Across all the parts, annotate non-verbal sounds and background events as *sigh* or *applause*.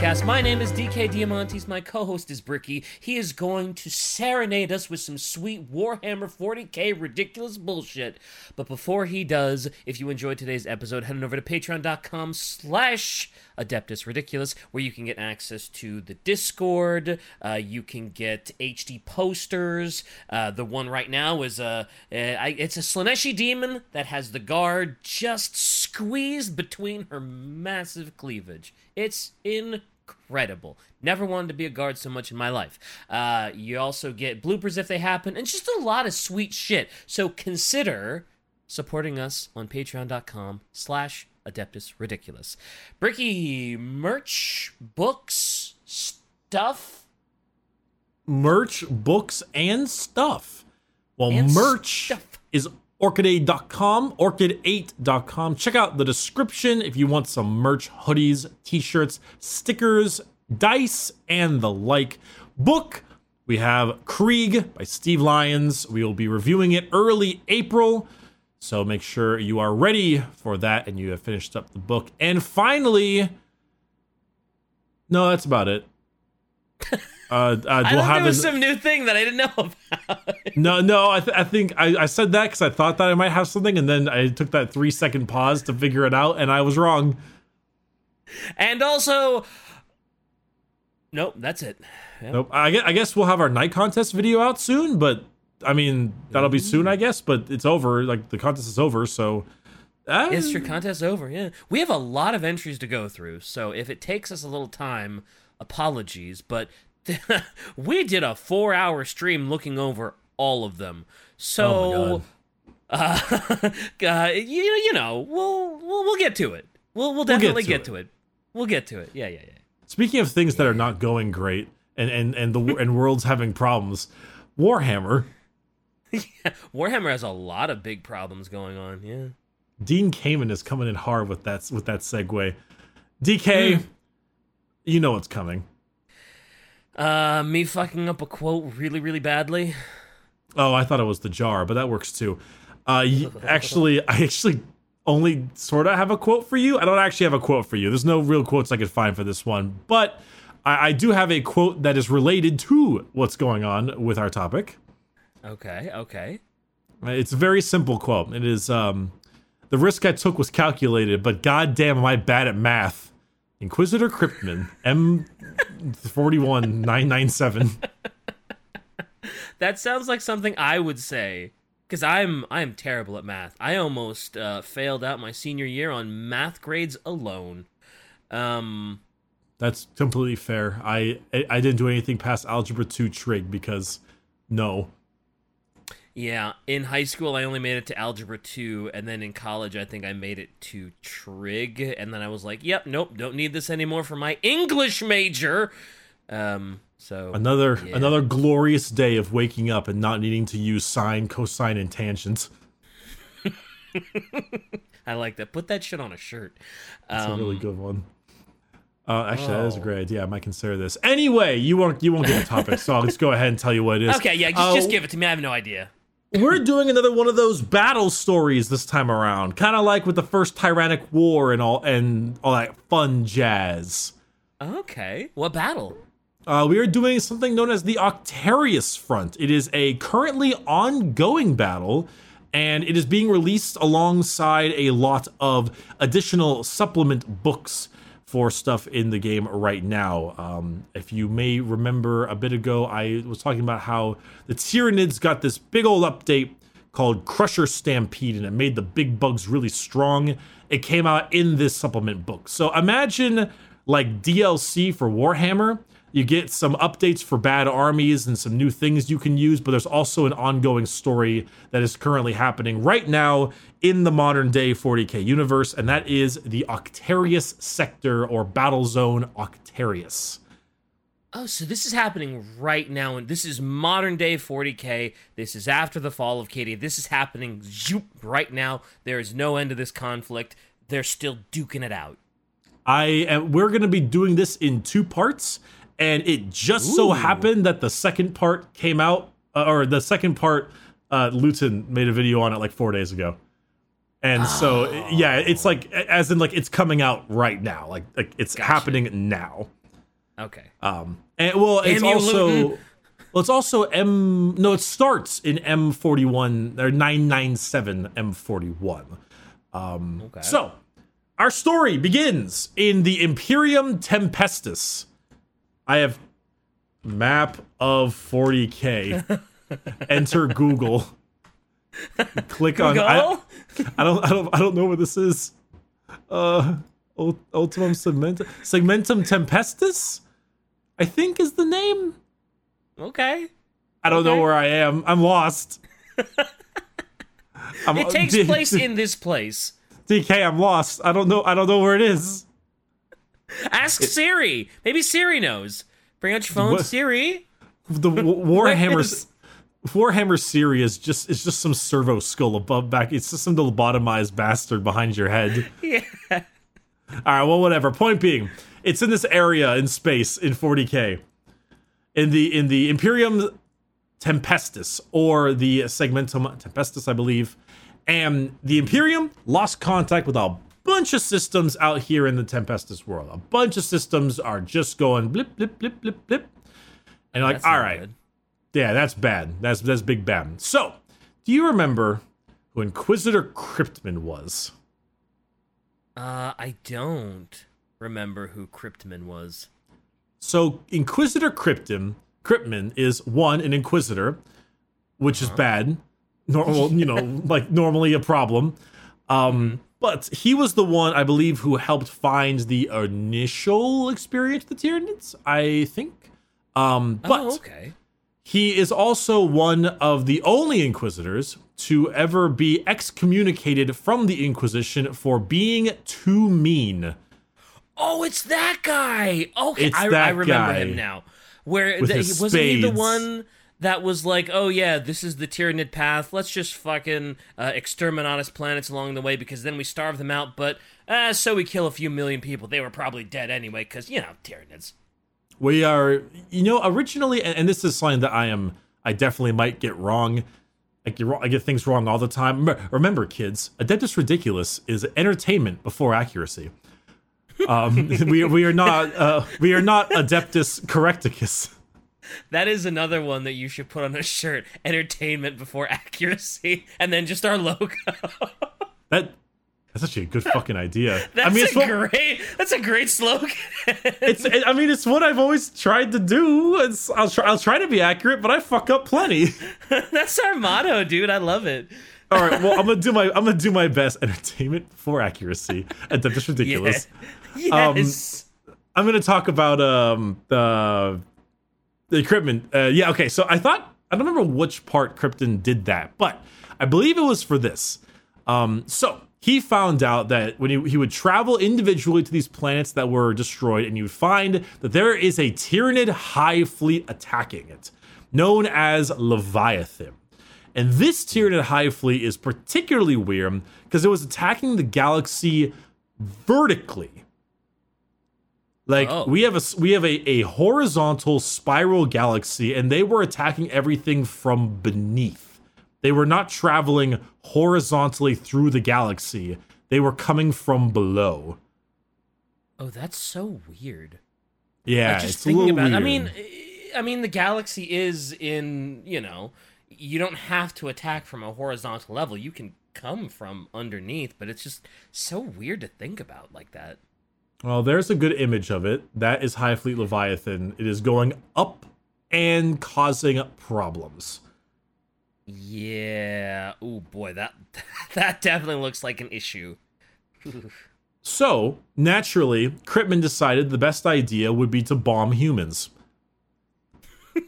podcast. My name is DK Diamantes. My co host is Bricky. He is going to serenade us with some sweet Warhammer 40k ridiculous bullshit. But before he does, if you enjoyed today's episode, head on over to patreon.com slash Adeptus Ridiculous, where you can get access to the Discord. Uh, you can get HD posters. Uh, the one right now is a, uh, it's a Slaaneshi demon that has the guard just squeezed between her massive cleavage. It's incredible. Never wanted to be a guard so much in my life. Uh, you also get bloopers if they happen, and just a lot of sweet shit. So consider supporting us on patreon.com slash adeptus ridiculous bricky merch books stuff merch books and stuff well And merch stuff. is orchid8.com orchid8.com check out the description if you want some merch hoodies t-shirts stickers dice and the like. Book we have krieg by steve lyons. We will be reviewing it early april so make sure you are ready for that and you have finished up the book. And finally no that's about it uh, uh, *laughs* i we'll have there was an- some new thing that i didn't know about *laughs* no, no, I, th- I think I, I said that because I thought that I might have something, and then I took that three second pause to figure it out, and I was wrong. and also nope that's it Yeah. Nope. I guess, I guess we'll have our night contest video out soon, but I mean that'll be soon, I guess. But it's over. Like the contest is over, so. Uh, It's your contest over, yeah. We have a lot of entries to go through, so if it takes us a little time, apologies, but *laughs* we did a four hour stream looking over all of them. So Oh my *laughs* uh, uh you, you know, we'll, we'll we'll get to it. We'll we'll get definitely to get it. to it. We'll get to it. Yeah, yeah, yeah. Speaking of things that are not going great, and and and the and world's having problems, Warhammer. yeah, *laughs* Warhammer has a lot of big problems going on, yeah. Dean Kamen is coming in hard with that with that segue. DK, you know what's coming. Uh me fucking up a quote really, really badly. Oh, I thought it was the jar, but that works too. Uh, actually, I actually only sort of have a quote for you. I don't actually have a quote for you. There's no real quotes I could find for this one, but I, I do have a quote that is related to what's going on with our topic. Okay, okay. It's a very simple quote. It is um, the risk I took was calculated, but goddamn, am I bad at math. Inquisitor Cryptman, M forty one nine nine seven. That sounds like something I would say because I'm I'm terrible at math. I almost uh, failed out my senior year on math grades alone. Um, That's completely fair. I I I didn't do anything past algebra two trig because no. Yeah, in high school I only made it to algebra two, and then in college I think I made it to trig, and then I was like, "Yep, nope, don't need this anymore for my English major." Um, so Another Yeah. another glorious day of waking up and not needing to use sine, cosine, and tangents. *laughs* I like that. Put that shit on a shirt. That's Um, a really good one. Uh, actually, that is a oh. great idea. I might consider this. Anyway, you won't you won't get the topic, so I'll just go ahead and tell you what it is. *laughs* Okay, yeah, just, Uh, just give it to me. I have no idea. We're doing another one of those battle stories this time around, kind of like with the first Tyrannic War and all and all that fun jazz. Okay, what battle? Uh, we are doing something known as the Octarius Front. It is a currently ongoing battle, and it is being released alongside a lot of additional supplement books for stuff in the game right now. Um, if you may remember a bit ago, I was talking about how the Tyranids got this big old update called Crusher Stampede, and it made the big bugs really strong. It came out in this supplement book. So imagine like DLC for Warhammer. You get some updates for bad armies and some new things you can use, but there's also an ongoing story that is currently happening right now in the modern day 40k universe, and that is the Octarius sector or battle zone Octarius. Oh, so this is happening right now, and this is modern day 40k. This is after the fall of Cadia. This is happening zoop, right now. There is no end to this conflict. They're still duking it out. I am, we're going to be doing this in two parts, and it just so happened that the second part came out, uh, or the second part, uh, Luetin made a video on it like four days ago, and so yeah, it's like as in like it's coming out right now, like like it's Gotcha. happening now. Okay. Um, and well, it's Damn also Luetin. well, it's also M. No, it starts in M forty one or nine nine seven M forty one. Um. Okay. So, our story begins in the Imperium Tempestus. I have map of 40k. *laughs* Enter Google. Click on. I, I don't. I don't. I don't know what this is. Uh, Ultimum Segmentum. Segmentum Tempestus. I think is the name. okay. I don't know where I am. I'm lost. *laughs* I'm, It takes place in this place. DK. I'm lost. I don't know. I don't know where it is. Ask Siri. Maybe Siri knows. Bring out your phone, What- Siri. the *laughs* Warhammer is- Warhammer Siri is just is just some servo skull above back. It's just some lobotomized bastard behind your head. *laughs* Yeah. All right, well, whatever. Point being, it's in this area in space in 40k, in the in the Imperium Tempestus or the Segmentum Tempestus, I believe, and the Imperium lost contact with a bunch of systems out here in the Tempestus world. A bunch of systems are just going blip blip blip blip blip, and you're like, all right, good. yeah, that's bad. That's that's big bad. So, do you remember who Inquisitor Cryptman was? Uh, I don't remember who Cryptman was. So Inquisitor Crypton, Cryptman is one an Inquisitor, which is bad. Normal, you know, *laughs* like normally a problem. Um, but he was the one I believe who helped find the initial experience of the Tyranids. I think. Um, but oh, okay. he is also one of the only Inquisitors to ever be excommunicated from the Inquisition for being too mean. Oh, it's that guy. Okay, It's I, I remember guy. him now. Where the, his wasn't he the one that was like, "Oh yeah, this is the Tyranid path. Let's just fucking uh, exterminatus planets along the way because then we starve them out. But uh, so we kill a few million people. They were probably dead anyway because you know Tyranids." We are, you know, originally, and, and this is something that I am, I definitely might get wrong. I get, wrong, I get things wrong all the time. Remember, remember, kids, Adeptus Ridiculous is entertainment before accuracy. Um, *laughs* we we are not uh, we are not Adeptus Correcticus. That is another one that you should put on a shirt: entertainment before accuracy, and then just our logo. That that's actually a good fucking idea. *laughs* That's I mean, a what, great. That's a great slogan. it's I mean, it's what I've always tried to do. It's, I'll try I'll try to be accurate, but I fuck up plenty. *laughs* That's our motto, dude. I love it. All right, well, I'm gonna do my I'm gonna do my best. Entertainment before accuracy. *laughs* Adeptus Ridiculous. Yes. I'm going to talk about um the the equipment. Uh, yeah, okay. So I thought I don't remember which part Krypton did that, but I believe it was for this. Um, so he found out that when he, he would travel individually to these planets that were destroyed, and you would find that there is a Tyranid hive fleet attacking it, known as Leviathan. And this Tyranid hive fleet is particularly weird because it was attacking the galaxy vertically. Like Oh. we have a we have a, a horizontal spiral galaxy, and they were attacking everything from beneath. They were not traveling horizontally through the galaxy. They were coming from below. Oh, that's so weird. Yeah, Like, just thinking about. weird. I mean, I mean, the galaxy is in. You know, you don't have to attack from a horizontal level. You can come from underneath, but it's just so weird to think about like that. Well, there's a good image of it. That is Hive Fleet Leviathan. It is going up and causing problems. Yeah. Oh boy, that *laughs* that definitely looks like an issue. *laughs* So, naturally, Cryptman decided the best idea would be to bomb humans. *laughs*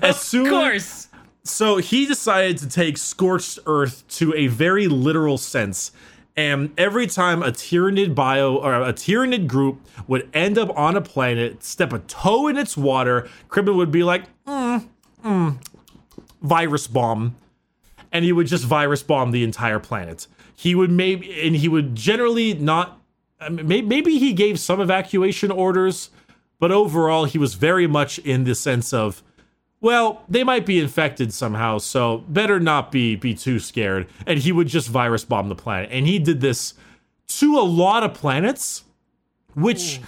as soon Of course. So he decided to take scorched earth to a very literal sense. And every time a Tyranid bio or a Tyranid group would end up on a planet, step a toe in its water, Cribbin would be like, mm, mm, virus bomb. And he would just virus bomb the entire planet. He would maybe, and he would generally not, maybe he gave some evacuation orders, but overall he was very much in the sense of, well, they might be infected somehow, so better not be be too scared. And he would just virus bomb the planet. And he did this to a lot of planets, which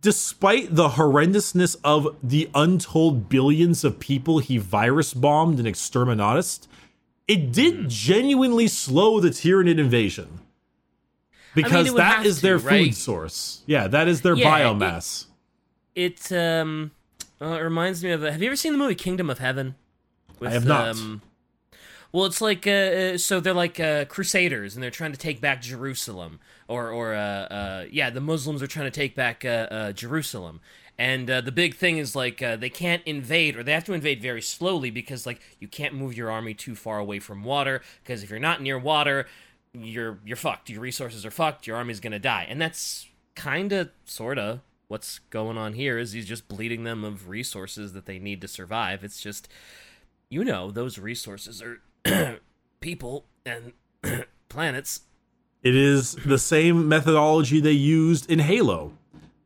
despite the horrendousness of the untold billions of people he virus bombed and exterminatus, it did Mm-hmm. genuinely slow the Tyranid invasion. Because it would that is to, their right? food source. Yeah, that is their Yeah, it- biomass. It um, uh, it reminds me of. Have you ever seen the movie Kingdom of Heaven? With, have not. Um, well, it's like uh, uh, so they're like uh, crusaders and they're trying to take back Jerusalem, or or uh, uh, yeah, the Muslims are trying to take back uh, uh, Jerusalem. And uh, the big thing is like uh, they can't invade, or they have to invade very slowly because like you can't move your army too far away from water. Because if you're not near water, you're you're fucked. Your resources are fucked. Your army's gonna die, and that's kind of sorta what's going on here. Is he's just bleeding them of resources that they need to survive. It's just you know those resources are *clears throat* people and *clears throat* planets. It is the same methodology they used in Halo.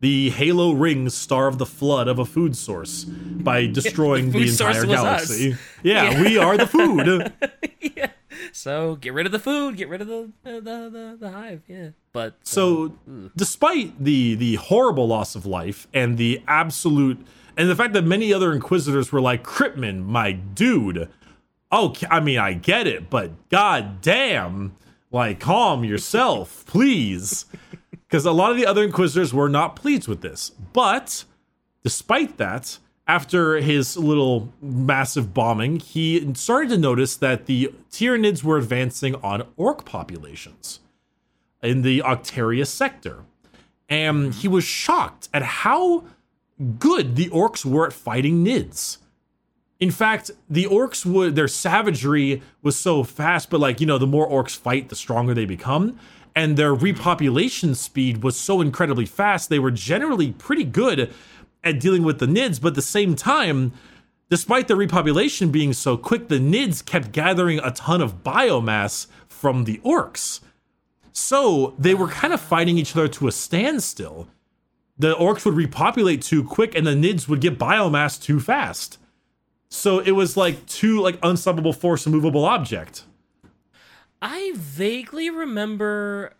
The Halo rings starve the flood of a food source by *laughs* destroying The the, entire galaxy. Yeah, Yeah. we are the food. *laughs* yeah. So get rid of the food. Get rid of the the the, the, the hive. Yeah. But uh, So, mm. despite the the horrible loss of life and the absolute and the fact that many other inquisitors were like, "Cryptman, my dude, oh, I mean, I get it, but god damn, like, calm yourself, *laughs* please," because a lot of the other inquisitors were not pleased with this. But despite that, after his little massive bombing, he started to notice that the Tyranids were advancing on orc populations in the Octaria sector. And he was shocked at how good the orcs were at fighting Nids. In fact, the orcs would their savagery was so fast, but like, you know, the more orcs fight, the stronger they become. And their repopulation speed was so incredibly fast, they were generally pretty good at dealing with the Nids, but at the same time, despite the repopulation being so quick, the Nids kept gathering a ton of biomass from the orcs. So they were kind of fighting each other to a standstill. The orcs would repopulate too quick, and the Nids would get biomass too fast. So it was like two like unstoppable force, immovable object. I vaguely remember.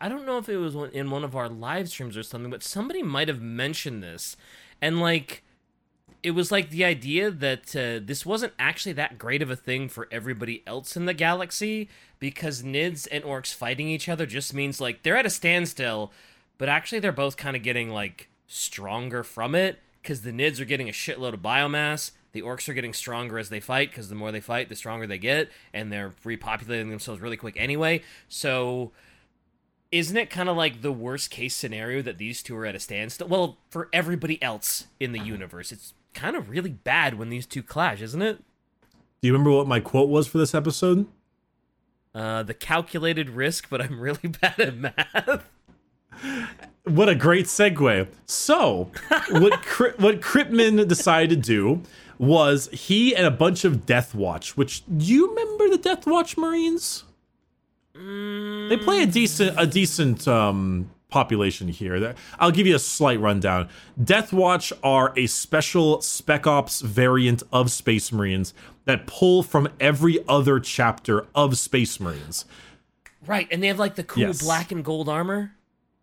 I don't know if it was in one of our live streams or something, but somebody might have mentioned this, and like, it was like the idea that uh, this wasn't actually that great of a thing for everybody else in the galaxy because Nids and Orcs fighting each other just means like they're at a standstill, but actually they're both kind of getting like stronger from it because the Nids are getting a shitload of biomass. The orcs are getting stronger as they fight because the more they fight, the stronger they get, and they're repopulating themselves really quick anyway. So, isn't it kind of like the worst case scenario that these two are at a standstill? Well, for everybody else in the universe, it's kind of really bad when these two clash, isn't it? Do you remember what my quote was for this episode? Uh, the calculated risk, but I'm really *laughs* bad at math. *laughs* What a great segue. So, what *laughs* Cri- what Cryptman decided to do was he and a bunch of Death Watch, which do you remember the Death Watch Marines? They play a decent a decent um population here. I'll give you a slight rundown. Death Watch are a special spec ops variant of Space Marines that pull from every other chapter of Space Marines. Right, and they have like the cool Yes. black and gold armor.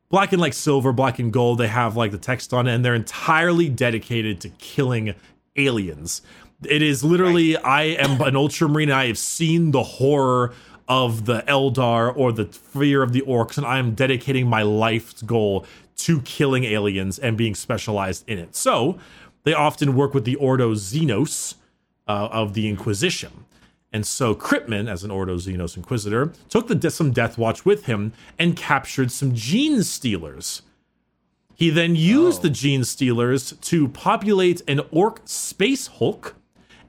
black and like silver, black and gold. They have like the text on it, and they're entirely dedicated to killing aliens. It is literally, I am an ultramarine. I have seen the horror of the Eldar or the fear of the orcs, and I am dedicating my life's goal to killing aliens and being specialized in it. So they often work with the Ordo Xenos uh, of the Inquisition. And so Cryptman, as an Ordo Xenos Inquisitor, took the some Death Watch with him and captured some gene stealers. He then used Oh. the gene stealers to populate an orc space hulk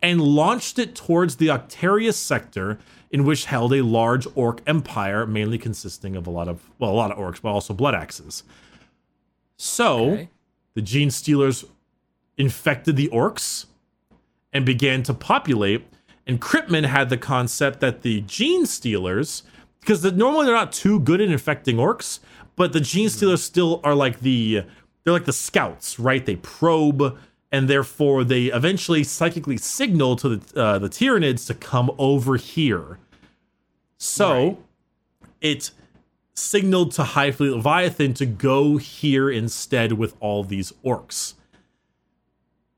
and launched it towards the Octarius sector, in which held a large orc empire, mainly consisting of a lot of well, a lot of orcs, but also blood axes. So Okay. the gene stealers infected the orcs and began to populate. And Cryptman had the concept that the gene stealers, because the, normally they're not too good at infecting orcs, but the gene mm-hmm. stealers still are like the they're like the scouts, right? They probe, and therefore they eventually psychically signal to the uh, the Tyranids to come over here. So Right. it signaled to Hive Fleet Leviathan to go here instead with all these orcs.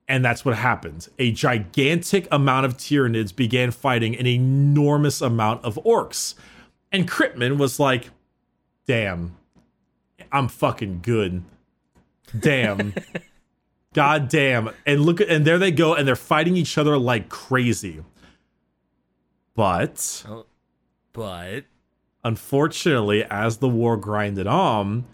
And that's what happened. A gigantic amount of Tyranids began fighting an enormous amount of orcs. And Cryptman was like, damn, I'm fucking good. Damn. *laughs* God damn. And look at and there they go, and they're fighting each other like crazy. But Oh, but unfortunately, as the war grinded on,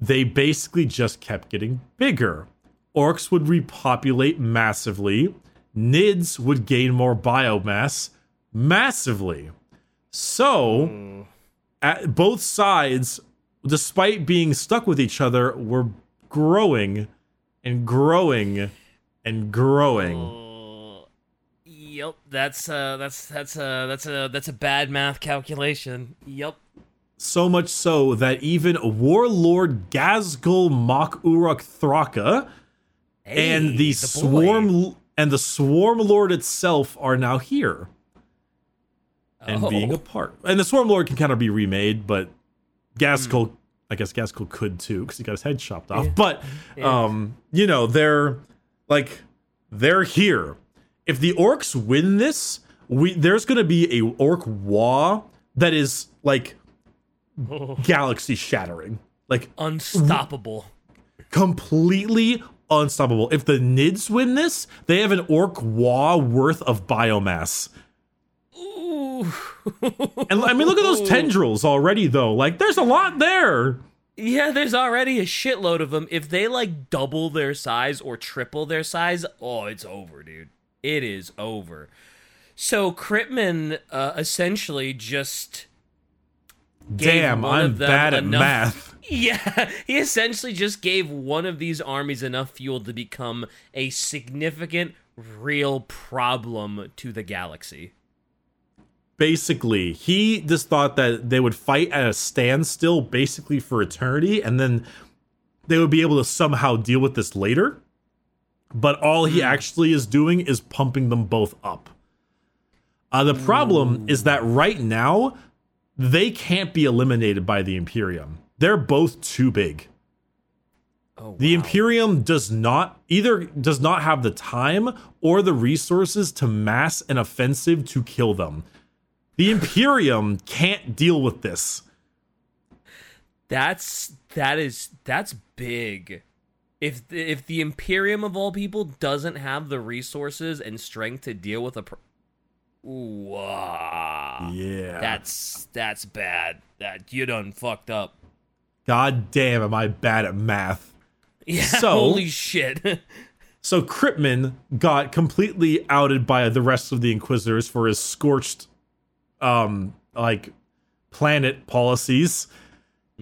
they basically just kept getting bigger. Orcs would repopulate massively, Nids would gain more biomass massively. So, hmm. at both sides, despite being stuck with each other, were growing and growing and growing. Oh, yep, that's uh, that's that's uh, that's a that's a bad math calculation. Yep. So much so that even Warlord Ghazghkull Mok Uruk Thraka Hey, and the, boy. swarm and the swarm lord itself are now here and Oh. being a part. And the swarm lord can kind of be remade, but Ghazghkull, Hmm. I guess Ghazghkull could too because he got his head chopped off. But um, you know, they're like they're here. If the orcs win this, we there's going to be a orc war that is like *laughs* galaxy shattering. Like unstoppable. completely unstoppable. If the Nids win this, they have an orc war worth of biomass. And I mean, look at those tendrils already, though. Like, there's a lot there. Yeah, there's already a shitload of them. If they like double their size or triple their size, oh, it's over, dude. It is over. So Cryptman uh, essentially just Damn, I'm bad at enough- math. *laughs* Yeah, he essentially just gave one of these armies enough fuel to become a significant, real problem to the galaxy. Basically, he just thought that they would fight at a standstill basically for eternity, and then they would be able to somehow deal with this later. But all he actually is doing is pumping them both up. Uh, the problem is that right now, they can't be eliminated by the Imperium. They're both too big. Oh, The. Imperium does not either does not have the time or the resources to mass an offensive to kill them. The Imperium can't deal with this. That's that is that's big. If if the Imperium of all people doesn't have the resources and strength to deal with a, pr- Ooh, ah. Yeah. that's that's bad. That you done fucked up. God damn, am I bad at math? *laughs* Yeah, So- holy shit. *laughs* So Cryptman got completely outed by the rest of the Inquisitors for his scorched, um, like planet policies,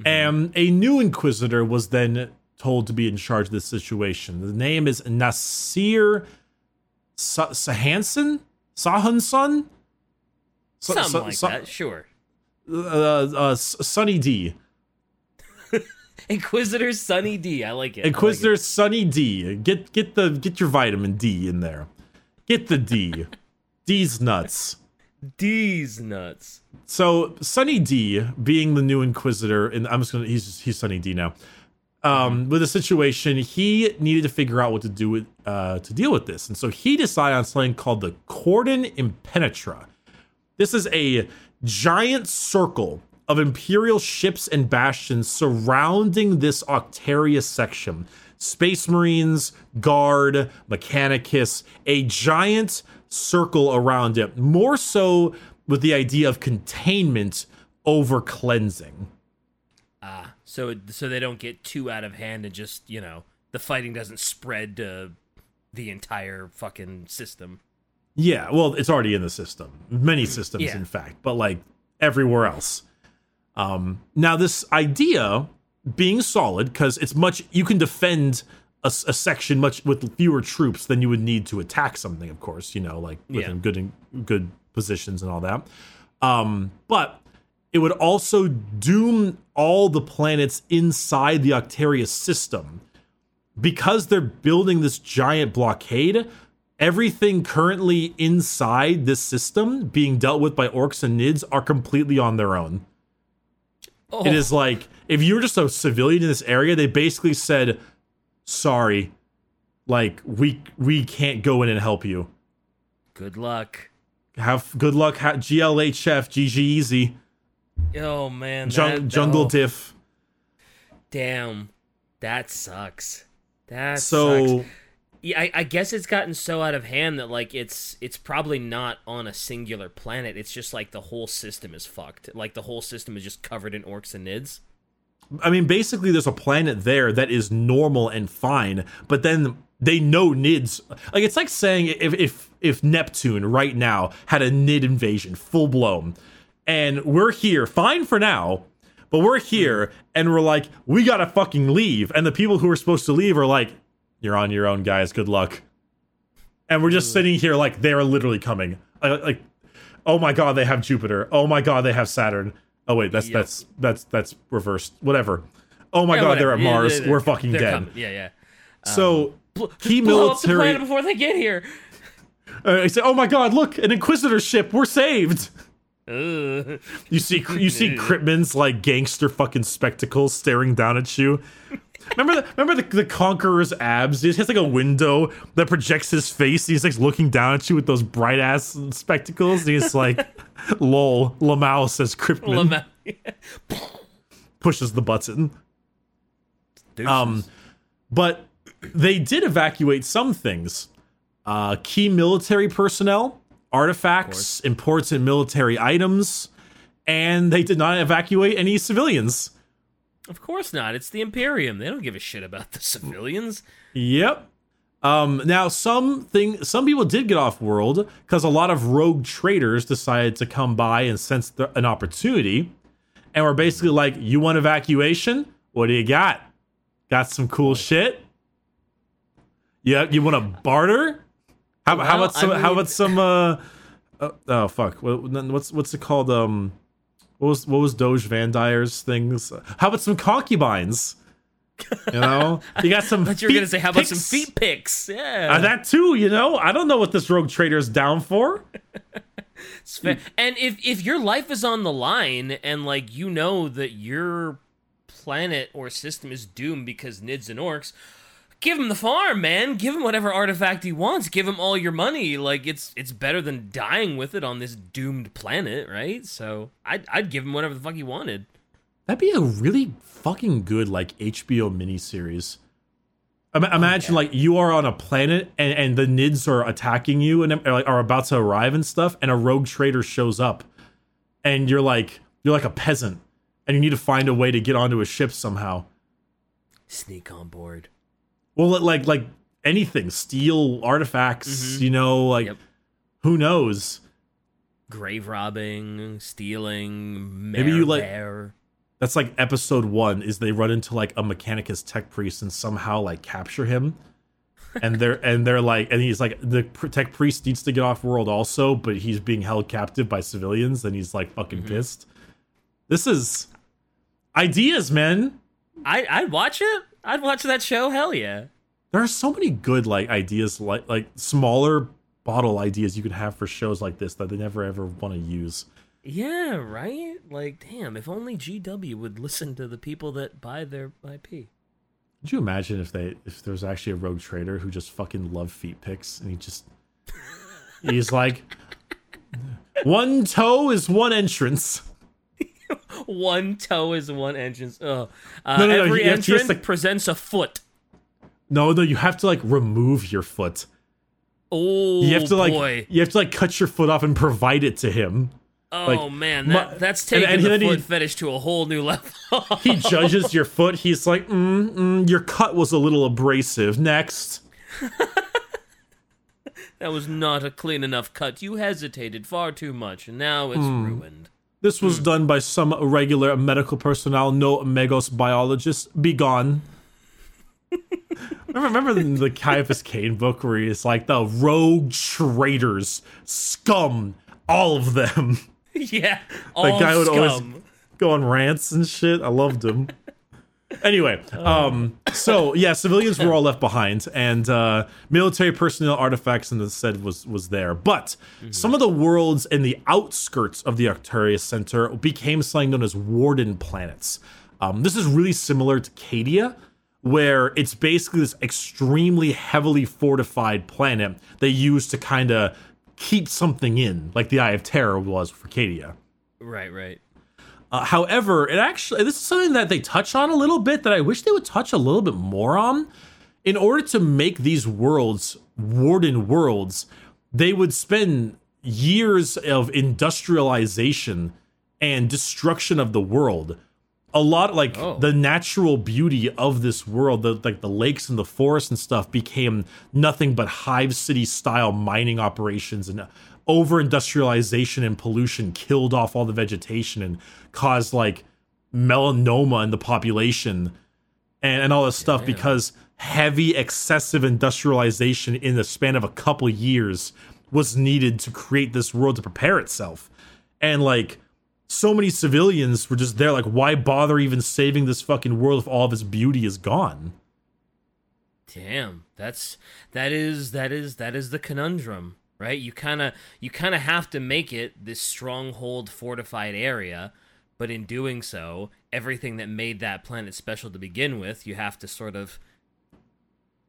and a new Inquisitor was then told to be in charge of this situation. The name is Nasir Sa- Sahanson, Sahanson, Sa- Something Sa- like Sa- that, sure. Uh, uh, S- Sunny D, *laughs* Inquisitor Sunny D, I like it. I like it. Inquisitor Sunny D. Get get the get your vitamin D in there. Get the D. D's nuts. D's nuts. So Sunny D, being the new Inquisitor, and I'm just gonna he's he's Sunny D now. Um, with the situation, he needed to figure out what to do with uh to deal with this, and so he decided on something called the Cordon Impenetra. This is a giant circle of Imperial ships and bastions surrounding this Octarius section. Space Marines, Guard, Mechanicus, a giant circle around it, more so with the idea of containment over cleansing. Ah, so so they don't get too out of hand and just you know the fighting doesn't spread to the entire fucking system. Yeah, well, it's already in the system. Many systems, Yeah. in fact, but like everywhere else. Um, now, this idea being solid, because it's much, you can defend a, a section much with fewer troops than you would need to attack something, of course, you know, like within Yeah. good, good positions and all that. Um, but it would also doom all the planets inside the Octarius system because they're building this giant blockade, everything currently inside this system being dealt with by orcs and nids are completely on their own. It is like if you're just a civilian in this area, they basically said, "Sorry, like we we can't go in and help you. Good luck. Have good luck. Ha- GLHF, GG Easy, Oh man, jung- that- Jungle oh, Diff." Damn, that sucks. That So sucks. Yeah, I, I guess it's gotten so out of hand that like it's it's probably not on a singular planet. It's just like the whole system is fucked. Like the whole system is just covered in orcs and nids. I mean, basically, there's a planet there that is normal and fine, but then they know Nids. Like it's like saying if if if Neptune right now had a Nid invasion, full blown, and we're here, fine for now, but we're here and we're like, we gotta fucking leave, and the people who are supposed to leave are like, you're on your own, guys. Good luck. And we're just mm. sitting here like they're literally coming. Like, like, oh my god, they have Jupiter. Oh my god, they have Saturn. Oh wait, that's that's that's that's reversed. Whatever. Oh my Yeah, god, they're at whatever. Mars. yeah, yeah. We're fucking dead. coming. Yeah, yeah. So Bl- key up the military. before they get here. *laughs* Uh, I say, oh my god, look, an Inquisitor ship. We're saved. You see, you see *laughs* Cryptman's like gangster fucking spectacles staring down at you. Remember the remember the, the Conqueror's abs? He has like a window that projects his face. He's like looking down at you with those bright ass spectacles. And he's like, *laughs* "Lol." Lamau says Cryptman Lama- *laughs* pushes the button. Deuces. Um, but they did evacuate some things. Uh, key military personnel, artifacts, important military items, and they did not evacuate any civilians. Of course not. It's the Imperium. They don't give a shit about the civilians. Yep. Um, now some thing, some people did get off world because a lot of rogue traders decided to come by and sense the, an opportunity, and were basically like, "You want evacuation? What do you got? Got some cool shit? Yeah, you want to barter? How, how about some? I how about some? Uh, uh, oh fuck! What, what's what's it called? Um, what was what was Doge Van Dyer's things? How about some concubines? You know, *laughs* you got some. But you were gonna say, how about some feet pics? Yeah. Uh, that too, you know. I don't know what this rogue trader is down for. And if if your life is on the line and like you know that your planet or system is doomed because nids and orcs, give him the farm, man. Give him whatever artifact he wants. Give him all your money. Like it's it's better than dying with it on this doomed planet, right? So I'd I'd give him whatever the fuck he wanted. That'd be a really fucking good like HBO miniseries. Ima- oh, imagine like you are on a planet and, and the nids are attacking you and are, like, are about to arrive and stuff, and a rogue trader shows up, and you're like you're like a peasant, and you need to find a way to get onto a ship somehow. Sneak on board. Well, like like anything, steal artifacts, mm-hmm. you know, like Yep. who knows? Grave robbing, stealing, Maybe you, like- bear. That's like episode one is they run into like a Mechanicus tech priest and somehow like capture him. And they're *laughs* and they're like and he's like the tech priest needs to get off world also, but he's being held captive by civilians and he's like fucking mm-hmm. pissed. This is ideas, man. I I'd watch it. I'd watch that show. Hell yeah. There are so many good like ideas like like smaller bottle ideas you could have for shows like this that they never ever want to use. Yeah, right? Like, damn, if only GW would listen to the people that buy their IP. Could you imagine if they if there was actually a rogue trader who just fucking loved feet pics and he just he's like *laughs* one toe is one entrance. *laughs* One toe is one entrance. Ugh. Uh, No, no, no, every he has- he has entrant to- presents a foot. No, no, you have to like remove your foot. Oh, You have to like boy. you have to like cut your foot off and provide it to him. Oh, like, man. my- That, that's and- taking and the then he- foot fetish to a whole new level. *laughs* He judges your foot. He's like, mm, mm, your cut was a little abrasive. Next. *laughs* that was not a clean enough cut. You hesitated far too much, and now it's Hmm. ruined. This was hmm. done by some regular medical personnel, no Magos biologists. Be gone. remember, remember the, Ciaphas Cain book where he's like the rogue traitors, scum, all of them. *laughs* yeah. That All guy would scum. always go on rants and shit. I loved him. Anyway, um, so yeah, civilians were all left behind, and uh, military personnel, artifacts, and the said was was there. But some of the worlds in the outskirts of the Octarius Center became something known as Warden planets. Um, this is really similar to Cadia, where it's basically this extremely heavily fortified planet they use to kind of keep something in, like the Eye of Terror was for Cadia. Right, right. Uh, however, it actually this is something that they touch on a little bit that I wish they would touch a little bit more on. In order to make these worlds warden worlds, they would spend years of industrialization and destruction of the world. A lot like Oh. the natural beauty of this world, the like the lakes and the forests and stuff became nothing but hive city style mining operations and over industrialization and pollution killed off all the vegetation and caused like melanoma in the population and, and all this stuff Yeah. because heavy excessive industrialization in the span of a couple years was needed to create this world to prepare itself. And like so many civilians were just there like why bother even saving this fucking world if all of its beauty is gone? Damn, that's that is that is that is the conundrum, right? You kind of you kind of have to make it this stronghold fortified area, but in doing so, everything that made that planet special to begin with, you have to sort of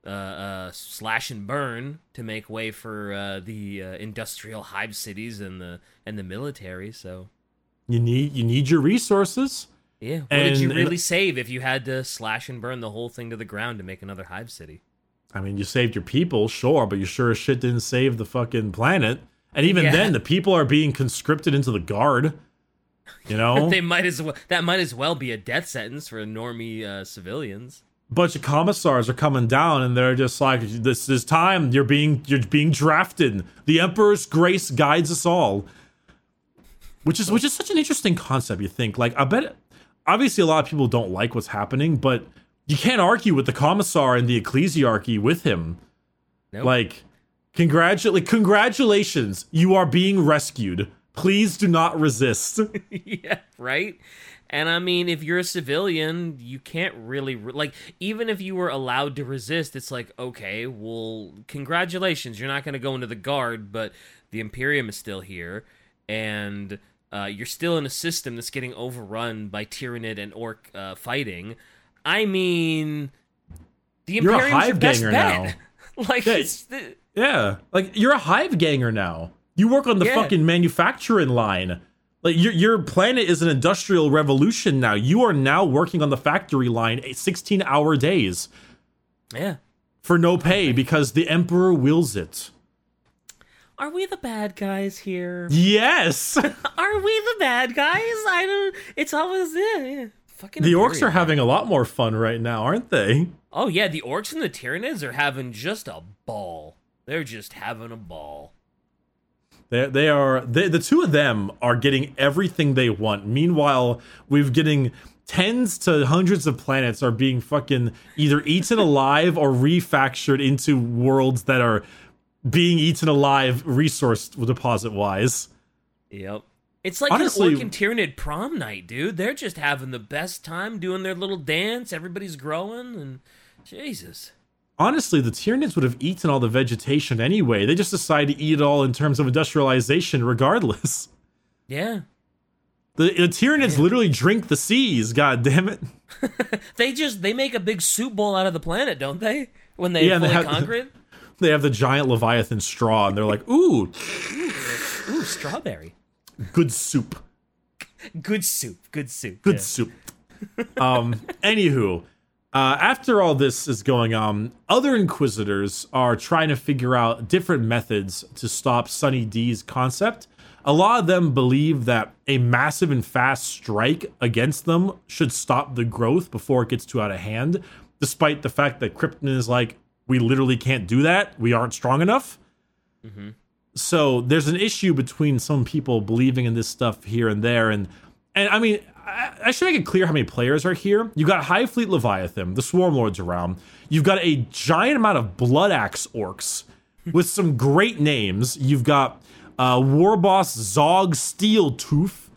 uh, uh, slash and burn to make way for uh, the uh, industrial hive cities and the and the military. So you need you need your resources yeah, what did you And- really save if you had to slash and burn the whole thing to the ground to make another hive city? I mean, you saved your people, sure, but you sure as shit didn't save the fucking planet. And even Yeah. then, the people are being conscripted into the guard. You *laughs* know, they might as well that might as well be a death sentence for normie uh, civilians. bunch of commissars are coming down, and they're just like, "This is time. You're being you're being drafted. The Emperor's grace guides us all." Which is which is such an interesting concept. You think like I bet obviously a lot of people don't like what's happening, but you can't argue with the commissar and the ecclesiarchy with him. Nope. Like, congratulate, congratulations, you are being rescued. Please do not resist. *laughs* yeah, right. And I mean, if you're a civilian, you can't really re- like. Even if you were allowed to resist, it's like, okay, well, congratulations, you're not going to go into the guard, but the Imperium is still here, and uh, you're still in a system that's getting overrun by Tyranid and Orc uh, fighting. I mean, the You're a your hive best ganger bet. *laughs* like, Yeah. it's the, yeah, like you're a hive ganger now. You work on the Yeah. fucking manufacturing line. Like your your planet is an industrial revolution now. You are now working on the factory line, 16 hour days yeah. for no pay because the emperor wills it. Are we the bad guys here? Yes, *laughs* Are we the bad guys? I don't. It's always yeah. yeah. Fucking the orcs are having a lot more fun right now, aren't they? Oh yeah, the orcs and the Tyranids are having just a ball. They're just having a ball. They they are they, the two of them are getting everything they want. Meanwhile, we've getting tens to hundreds of planets are being fucking either eaten alive or refactored into worlds that are being eaten alive resource deposit wise. Yep. It's like Honestly- an orc and Tyranid prom night, dude. They're just having the best time doing their little dance. Everybody's growing, and Jesus. Honestly, the Tyranids would have eaten all the vegetation anyway. They just decided to eat it all in terms of industrialization, regardless. *laughs* Yeah. The, the Tyranids literally drink the seas. God damn it! *laughs* They just they make a big soup bowl out of the planet, don't they? When they Yeah, and they fully have- conquer it. *laughs* They have the giant Leviathan straw, and they're like, "Ooh, Ooh, strawberry. Good soup." Good soup. Good soup. good yeah. soup. um, anywho, uh, after all this is going on, other inquisitors are trying to figure out different methods to stop Sunny D's concept. A lot of them believe that a massive and fast strike against them should stop the growth before it gets too out of hand, despite the fact that Krypton is like, we literally can't do that. We aren't strong enough. So there's an issue between some people believing in this stuff here and there, and and I mean, I, I should make it clear how many players are here. You've got Hive Fleet Leviathan, the Swarm Lords around. You've got a giant amount of Blood Axe orcs *laughs* with some great names. You've got uh, War Boss Zog Steel Tooth.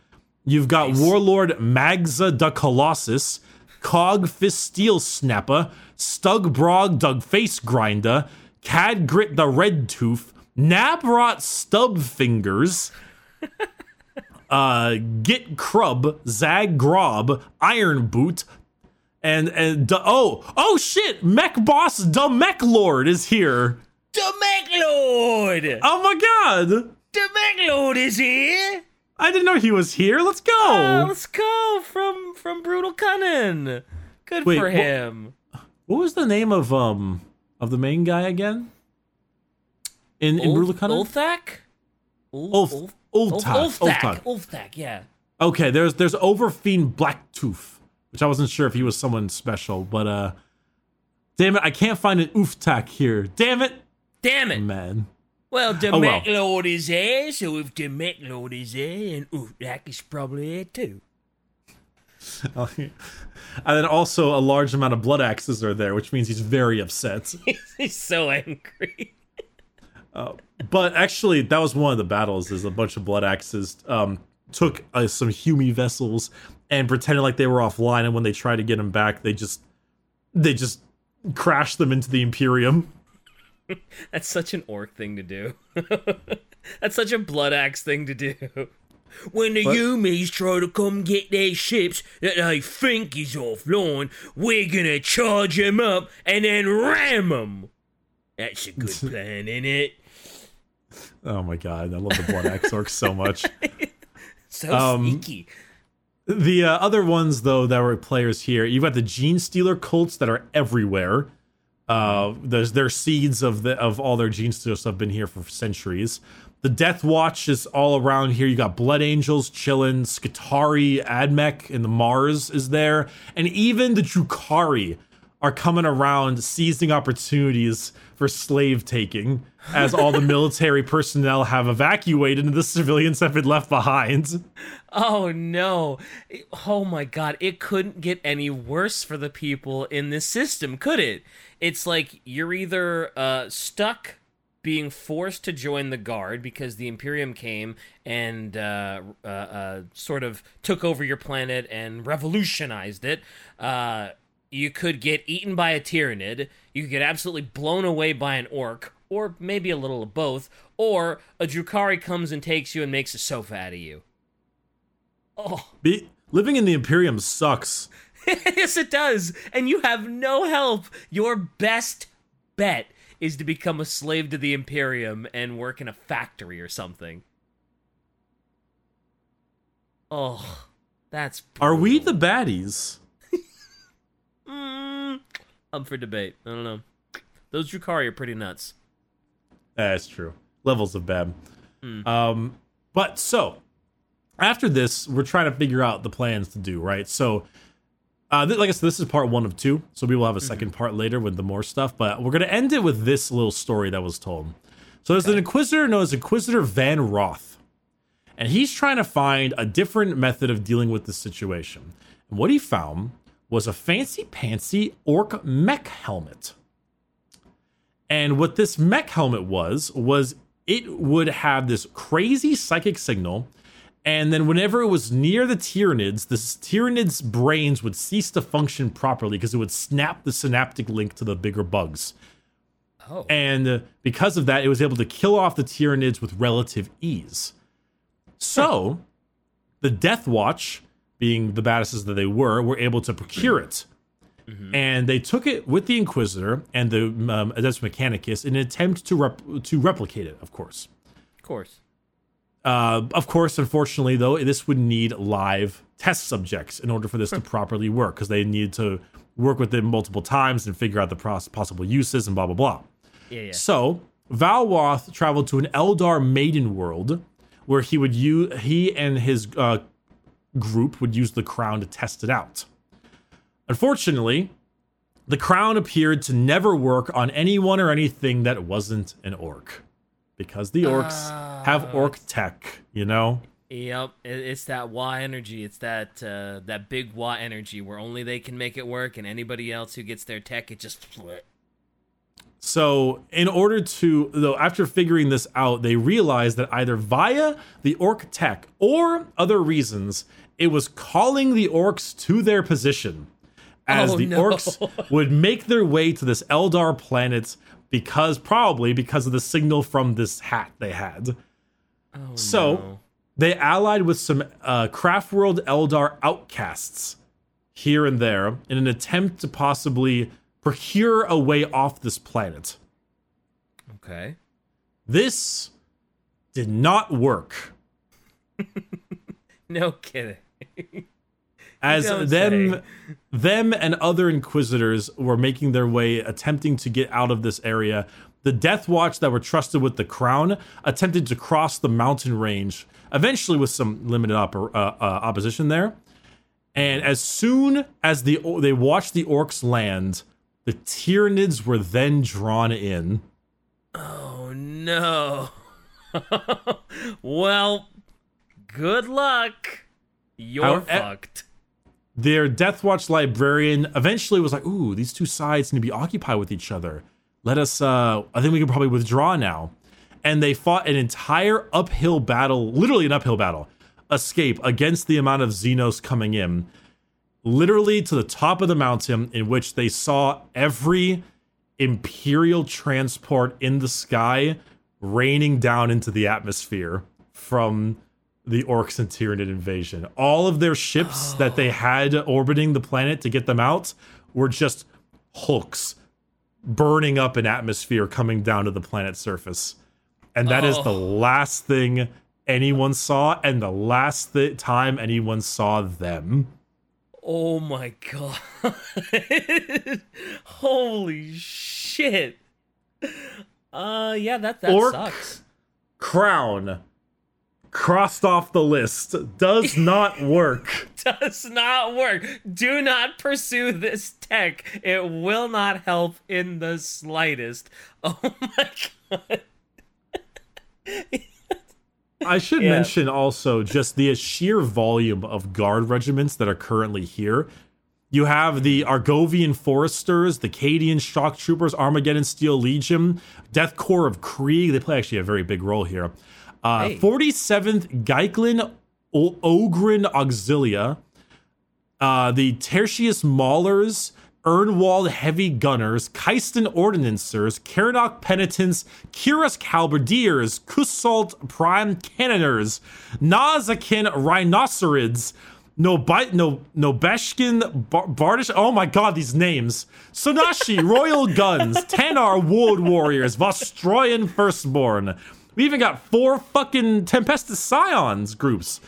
You've got Warlord Magza the Colossus. Cog Fist Steel Snapper, Stug Brog Dug Face Grinder, Cad Grit the Red Tooth, Nabrot Stub Fingers, *laughs* uh, Git Crub, Zag Grob, Iron Boot, and and d- oh oh shit, Mech Boss the Mech Lord is here. The Mech Lord! Oh my god, The Mech Lord is here! I didn't know he was here. Let's go. Oh, let's go from from Brutal Cunning. Good Wait, for wha- him. what was the name of um of the main guy again? In in Brutal Cunning? Ulthak? Ulf Ulftak. Ulfthak. Yeah. Okay, there's there's Overfiend Blacktooth, which I wasn't sure if he was someone special, but uh damn it, I can't find an Ooftak here. Damn it, Damn it. man. Well, the Oh, well. Lord is there, so if the Mech Lord is there, and Ulfthak is probably there too. *laughs* and then also a large amount of blood axes are there, which means he's very upset. *laughs* He's so angry. But actually, that was one of the battles. Is a bunch of blood axes um, took uh, some Hume vessels and pretended like they were offline, and when they tried to get them back, they just they just crashed them into the Imperium. *laughs* That's such an orc thing to do. *laughs* That's such a blood axe thing to do. *laughs* When the What? Yumis try to come get their ships that they think is offline, we're gonna charge them up and then ram them. That's a good plan, ain't it? Oh my god, I love the blood axe orcs so much. *laughs* So Um, sneaky. The uh, other ones, though, that were players here, you've got the Gene Stealer cults that are everywhere. Uh, there's their seeds of the of all their Gene Stealer stuff been here for centuries. The Death Watch is all around here. You got Blood Angels chilling, Skitarii, Admech, and the Mars is there, and even the Drukhari are coming around, seizing opportunities for slave taking, as all the military personnel have evacuated and the civilians have been left behind. Oh no. Oh my god, it couldn't get any worse for the people in this system, could it? It's like you're either uh, stuck being forced to join the guard because the Imperium came and uh, uh, uh, sort of took over your planet and revolutionized it. You could get eaten by a Tyranid. You could get absolutely blown away by an orc, or maybe a little of both. Or a Drukhari comes and takes you and makes a sofa out of you. Oh, Be- living in the Imperium sucks. *laughs* yes, it does. And you have no help. Your best bet is to become a slave to the Imperium and work in a factory or something. Oh, that's. Are we the baddies? Mm, up for debate. I don't know. Those Drukhari are pretty nuts. That's true. Levels of bad. Um, but so after this, we're trying to figure out the plans to do right. So, uh, th- like I said, this is part one of two. So we will have a second part later with the more stuff. But we're gonna end it with this little story that was told. So there's an Inquisitor known as Inquisitor Van Roth, and he's trying to find a different method of dealing with the situation. And what he found was a fancy pantsy orc mech helmet. And what this mech helmet was, was it would have this crazy psychic signal. And then whenever it was near the Tyranids, the Tyranids' brains would cease to function properly because it would snap the synaptic link to the bigger bugs. Oh, And because of that, it was able to kill off the Tyranids with relative ease. So, the Death Watch, being the badasses that they were, were able to procure it. And they took it with the Inquisitor and the um, Adeptus Mechanicus in an attempt to rep- to replicate it, of course. of course. Uh, of course, unfortunately, though, this would need live test subjects in order for this to properly work because they need to work with it multiple times and figure out the pros- possible uses and blah, blah, blah. Yeah, yeah. So Valwath traveled to an Eldar maiden world where he would use he and his uh, group would use the crown to test it out. Unfortunately, the crown appeared to never work on anyone or anything that wasn't an orc, because the orcs have orc tech, you know. Yep, it's that Y energy. It's that uh, that big Y energy where only they can make it work, and anybody else who gets their tech, it just. So, in order to, though, after figuring this out, they realized that either via the orc tech or other reasons, it was calling the orcs to their position. as Oh, the no. orcs *laughs* would make their way to this Eldar planet because probably because of the signal from this hat they had. Oh, So- no. They allied with some uh, craft world Eldar outcasts here and there in an attempt to possibly procure a way off this planet. okay. This did not work. *laughs* No kidding. *laughs* as them say. them and other inquisitors were making their way attempting to get out of this area the death watch that were trusted with the crown attempted to cross the mountain range eventually with some limited oppor- uh, uh, opposition there and as soon as the they watched the orcs land the tyranids were then drawn in Oh no. *laughs* well, good luck. You're How- eh, fucked. their Death Watch librarian eventually was like, "Ooh, these two sides need to be occupied with each other. Let us. uh I think we can probably withdraw now." And they fought an entire uphill battle, literally an uphill battle, escape against the amount of Xenos coming in, literally to the top of the mountain, in which they saw every Imperial transport in the sky raining down into the atmosphere from the Orcs and Tyranid invasion. All of their ships *gasps* that they had orbiting the planet to get them out were just hulks burning up an atmosphere coming down to the planet's surface. And that is the Oh. last thing anyone saw and the last th- time anyone saw them. Oh my god. *laughs* Holy shit. Uh yeah, that that Orc. sucks. Crown crossed off the list does *laughs* not work. Does not work. Do not pursue this tech. It will not help in the slightest. *laughs* Oh my god. I should Yeah. mention also just the sheer volume of guard regiments that are currently here. You have the Argovian Foresters, the Cadian Shock Troopers, Armageddon Steel Legion, Death Corps of Krieg. They play actually a very big role here. Uh, Hey. 47th Geiklin o- Ogryn Auxilia, uh, the Tertius Maulers, Ernwald Heavy Gunners, Keisten Ordnancers, Karadok Penitents, Kiras Halberdiers, Kusalt Prime Cannoners, Nazakin Rhinocerids, Nobi- no, Nobeshkin Bar- Bardish. Oh my god, these names. Sonashi Royal Guns, Tanar Wood Warriors, Vostroyan Firstborn. We even got four fucking Tempestus Scions groups.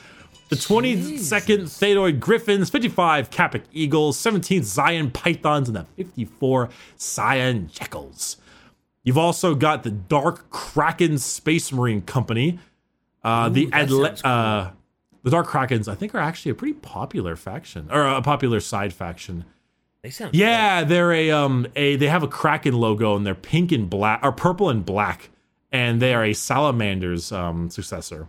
The 22nd Thadoid Griffins, 55 Capic Eagles, 17th Zion Pythons, and the 54 Scion Jackals. You've also got the Dark Kraken Space Marine Company. Uh, the Adle- cool. uh, the Dark Krakens, I think, are actually a pretty popular faction or a popular side faction. They sound Yeah, they're a um a they have a Kraken logo and they're pink and black or purple and black, and they are a Salamander's um successor.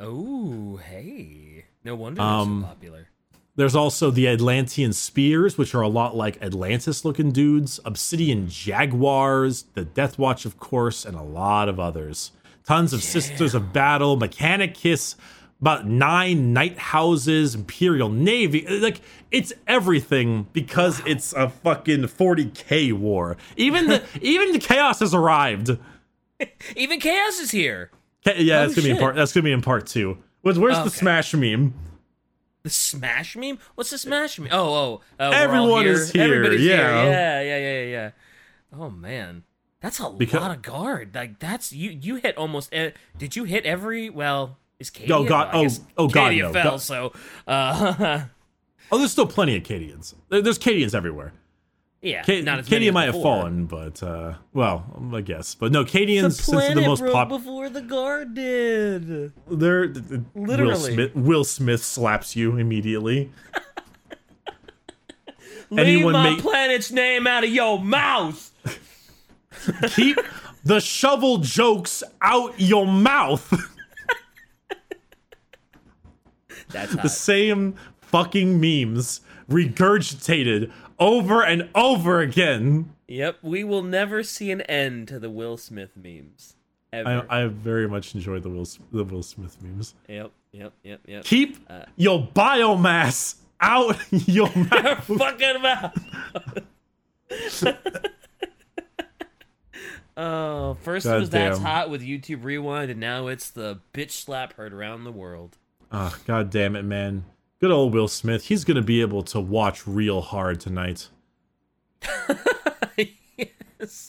Oh, hey. No wonder they're Um, so popular. There's also the Atlantean Spears, which are a lot like Atlantis looking dudes, Obsidian Jaguars, the Death Watch, of course, and a lot of others. Tons of Sisters of Battle, Mechanicus, about nine Knight Houses, Imperial Navy. Like, it's everything because it's a fucking 40k war. Even the *laughs* even the chaos has arrived. *laughs* Even Chaos is here. Yeah, Oh, that's gonna be in part. That's gonna be in part two. Where's, where's the Okay. Smash meme? The Smash meme? What's the Smash meme? Oh, oh. Uh, Everyone here. is here, Everybody's yeah. here. Yeah, yeah, yeah, yeah, yeah. Oh man, that's a Because- lot of guard. Like that's you. You hit almost. e- did you hit every? Well, is Cadia? Oh, God. Oh, oh, God, Cadia no. fell. God. So, uh, *laughs* Oh, there's still plenty of Cadians. There's Cadians everywhere. Yeah. Ca- not as as might have fallen, but uh, well, I guess. But no, Cadians The since the most broke before the guard did. they're Will Smith, Will Smith slaps you immediately. *laughs* Leave Anyone my make- planet's name out of your mouth. *laughs* Keep the shovel jokes out your mouth. That's the same fucking memes regurgitated over and over again. Yep, we will never see an end to the Will Smith memes. Ever. I, I very much enjoy the Will the Will Smith memes. Yep, yep, yep, yep. Keep Uh, your biomass out *laughs* *laughs* your mouth. fucking mouth. *laughs* oh, first it was that's hot with YouTube Rewind, and now it's the bitch slap heard around the world. Oh, God damn it, man. Good old Will Smith. He's going to be able to watch real hard tonight. Yes. *laughs*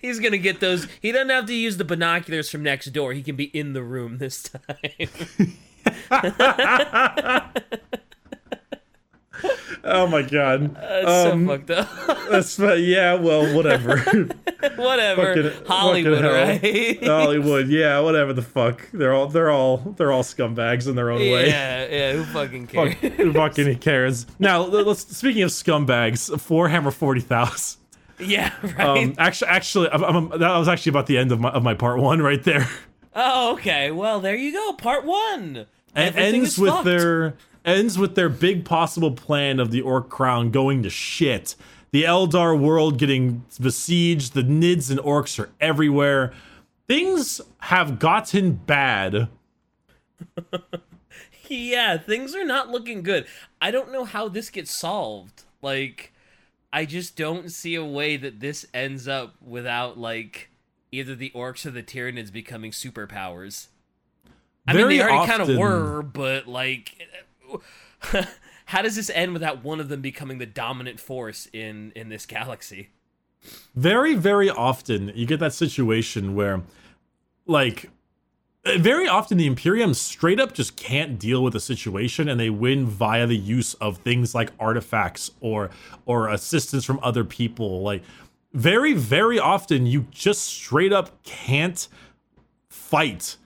He's gonna get those. He doesn't have to use the binoculars from next door. He can be in the room this time. *laughs* *laughs* Oh, my God. That's Um, so fucked up. That's, yeah, well, whatever. *laughs* Whatever. Fucking- Hollywood, fucking right? *laughs* Hollywood, yeah, whatever the fuck. They're all they're all they're all scumbags in their own way. yeah, yeah. Who fucking cares? Fuck, who fucking cares? Now, let's speaking of scumbags, Warhammer forty thousand. yeah, right. Um, actually, actually, I'm, I'm- that was actually about the end of my of my part one right there. oh, okay. Well, there you go. Part one. It Everything ends with fucked. their ends with their big possible plan of the Orc Crown going to shit. The Eldar world getting besieged. The Nids and Orcs are everywhere. Things have gotten bad. *laughs* Yeah, things are not looking good. I don't know how this gets solved. Like, I just don't see a way that this ends up without like either the orcs or the Tyranids becoming superpowers. I mean, Very they already kind of were, but like, *laughs* how does this end without one of them becoming the dominant force in in this galaxy? very very often you get that situation where like uh, very often the imperium straight up just can't deal with the situation and they win via the use of things like artifacts or or assistance from other people like very very often you just straight up can't fight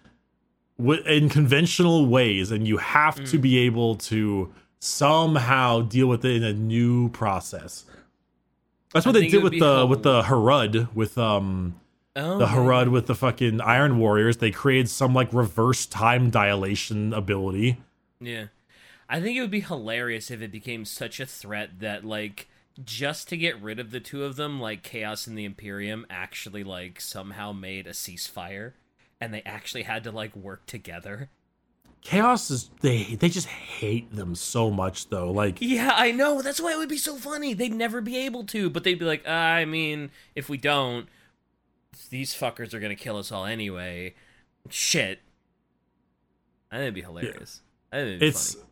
in conventional ways and you have to be able to somehow deal with it in a new process that's what I they did with the hel- with the Hrud with um Oh, the Hrud with the fucking Iron Warriors. They created some like reverse time dilation ability. Yeah. I think it would be hilarious if it became such a threat that like just to get rid of the two of them, like Chaos and the Imperium actually like somehow made a ceasefire and they actually had to like work together. Chaos is they they just hate them so much though. Like Yeah, I know. That's why it would be so funny. They'd never be able to, but they'd be like, "Ah, I mean, if we don't, these fuckers are gonna kill us all anyway. Shit. I think it'd be hilarious. I think it'd be it's funny.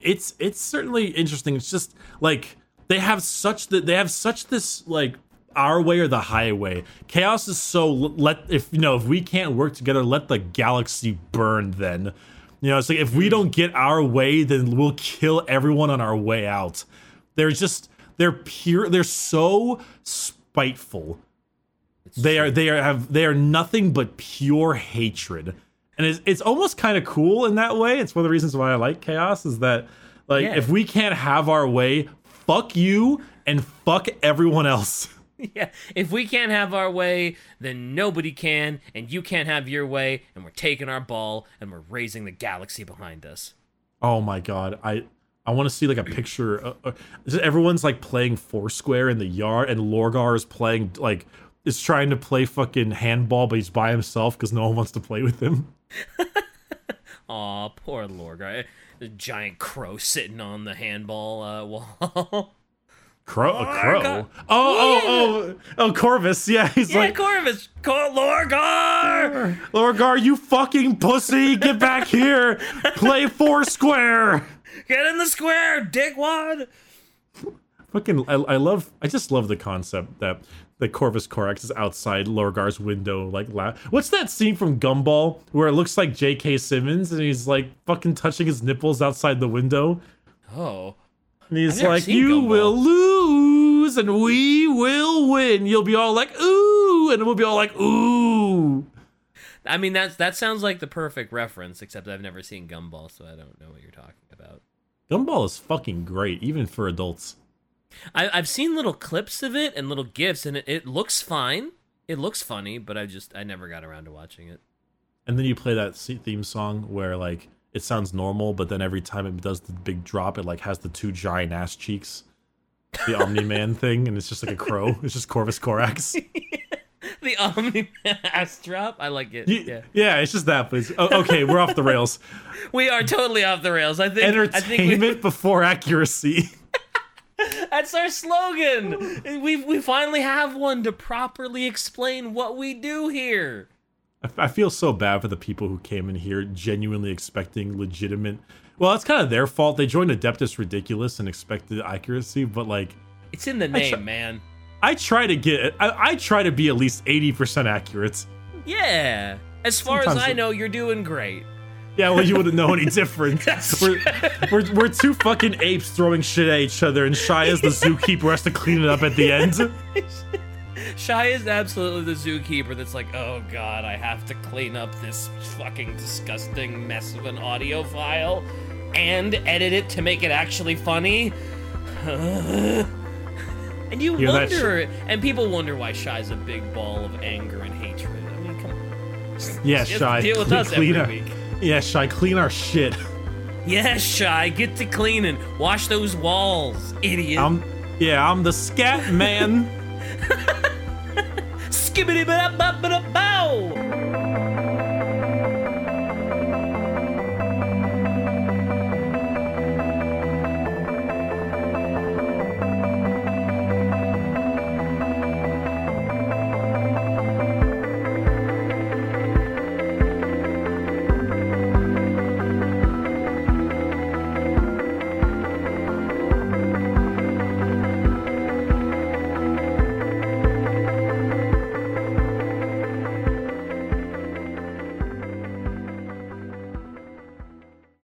it's it's certainly interesting. It's just like they have such that they have such this like our way or the highway. Chaos is so let if you know if we can't work together, let the galaxy burn. Then you know it's like if we don't get our way, then we'll kill everyone on our way out. They're just they're pure. They're so spiteful. They are they are have they are nothing but pure hatred, and it's it's almost kind of cool in that way. It's one of the reasons why I like chaos is that like Yeah. if we can't have our way, fuck you and fuck everyone else. *laughs* *laughs* Yeah, if we can't have our way, then nobody can, and you can't have your way, and we're taking our ball and we're raising the galaxy behind us. Oh my god, I I want to see like a picture. Uh, uh, everyone's like playing Foursquare in the yard, and Lorgar is playing like is trying to play fucking handball, but he's by himself because no one wants to play with him. *laughs* Aw, poor Lorgar. The giant crow sitting on the handball uh, *laughs* wall. Crow, a crow. Oh, oh, oh, oh, oh, Corvus. Yeah, he's yeah, like, Corvus! Call Lorgar! Lorgar, you fucking pussy, get back *laughs* here, play four square. Get in the square, dickwad! Fucking, I, I love, I just love the concept that the Corvus Corax is outside Lorgar's window, like, la- what's that scene from Gumball where it looks like J.K. Simmons and he's like fucking touching his nipples outside the window, Oh. and he's like, "You Gumball." will lose and we will win." You'll be all like, "Ooh," and we'll be all like, "Ooh." I mean, that's that sounds like the perfect reference, except I've never seen Gumball, so I don't know what you're talking about. Gumball is fucking great, even for adults. I, I've seen little clips of it and little gifs, and it, it looks fine. It looks funny, but I just I never got around to watching it. And then you play that theme song where like it sounds normal, but then every time it does the big drop, it like has the two giant ass cheeks, the Omni Man thing, and it's just like a crow. It's just Corvus Corax. *laughs* the Omni ass drop. I like it. Yeah. yeah, it's just that, please. Oh, okay, we're off the rails. *laughs* We are totally off the rails. I think I think we- Entertainment *laughs* before accuracy. that's our slogan. We we finally have one to properly explain what we do here. I- I feel so bad for the people who came in here genuinely expecting legitimate. Well, that's kind of their fault. They joined Adeptus Ridiculous and expected accuracy, but like, It's in the name, try- man. I try to get, I, I try to be at least eighty percent accurate. Yeah. As far as I know, you're doing great. Yeah, well, you wouldn't know any *laughs* different. We're, we're, we're two fucking apes throwing shit at each other, and Shy as the *laughs* zookeeper has to clean it up at the end. *laughs* Shy is absolutely the zookeeper that's like, oh god, I have to clean up this fucking disgusting mess of an audio file and edit it to make it actually funny. *sighs* and you that wonder, and people wonder why Shy's a big ball of anger and hatred. I mean, come on. Yeah, Just Shy. deal with clean- us clean every our- week. Yeah, Shy, clean our shit. Yes, Shy, get to cleaning. Wash those walls, idiot. I'm, yeah, I'm the scat man. *laughs* Skibbity ba ba bow.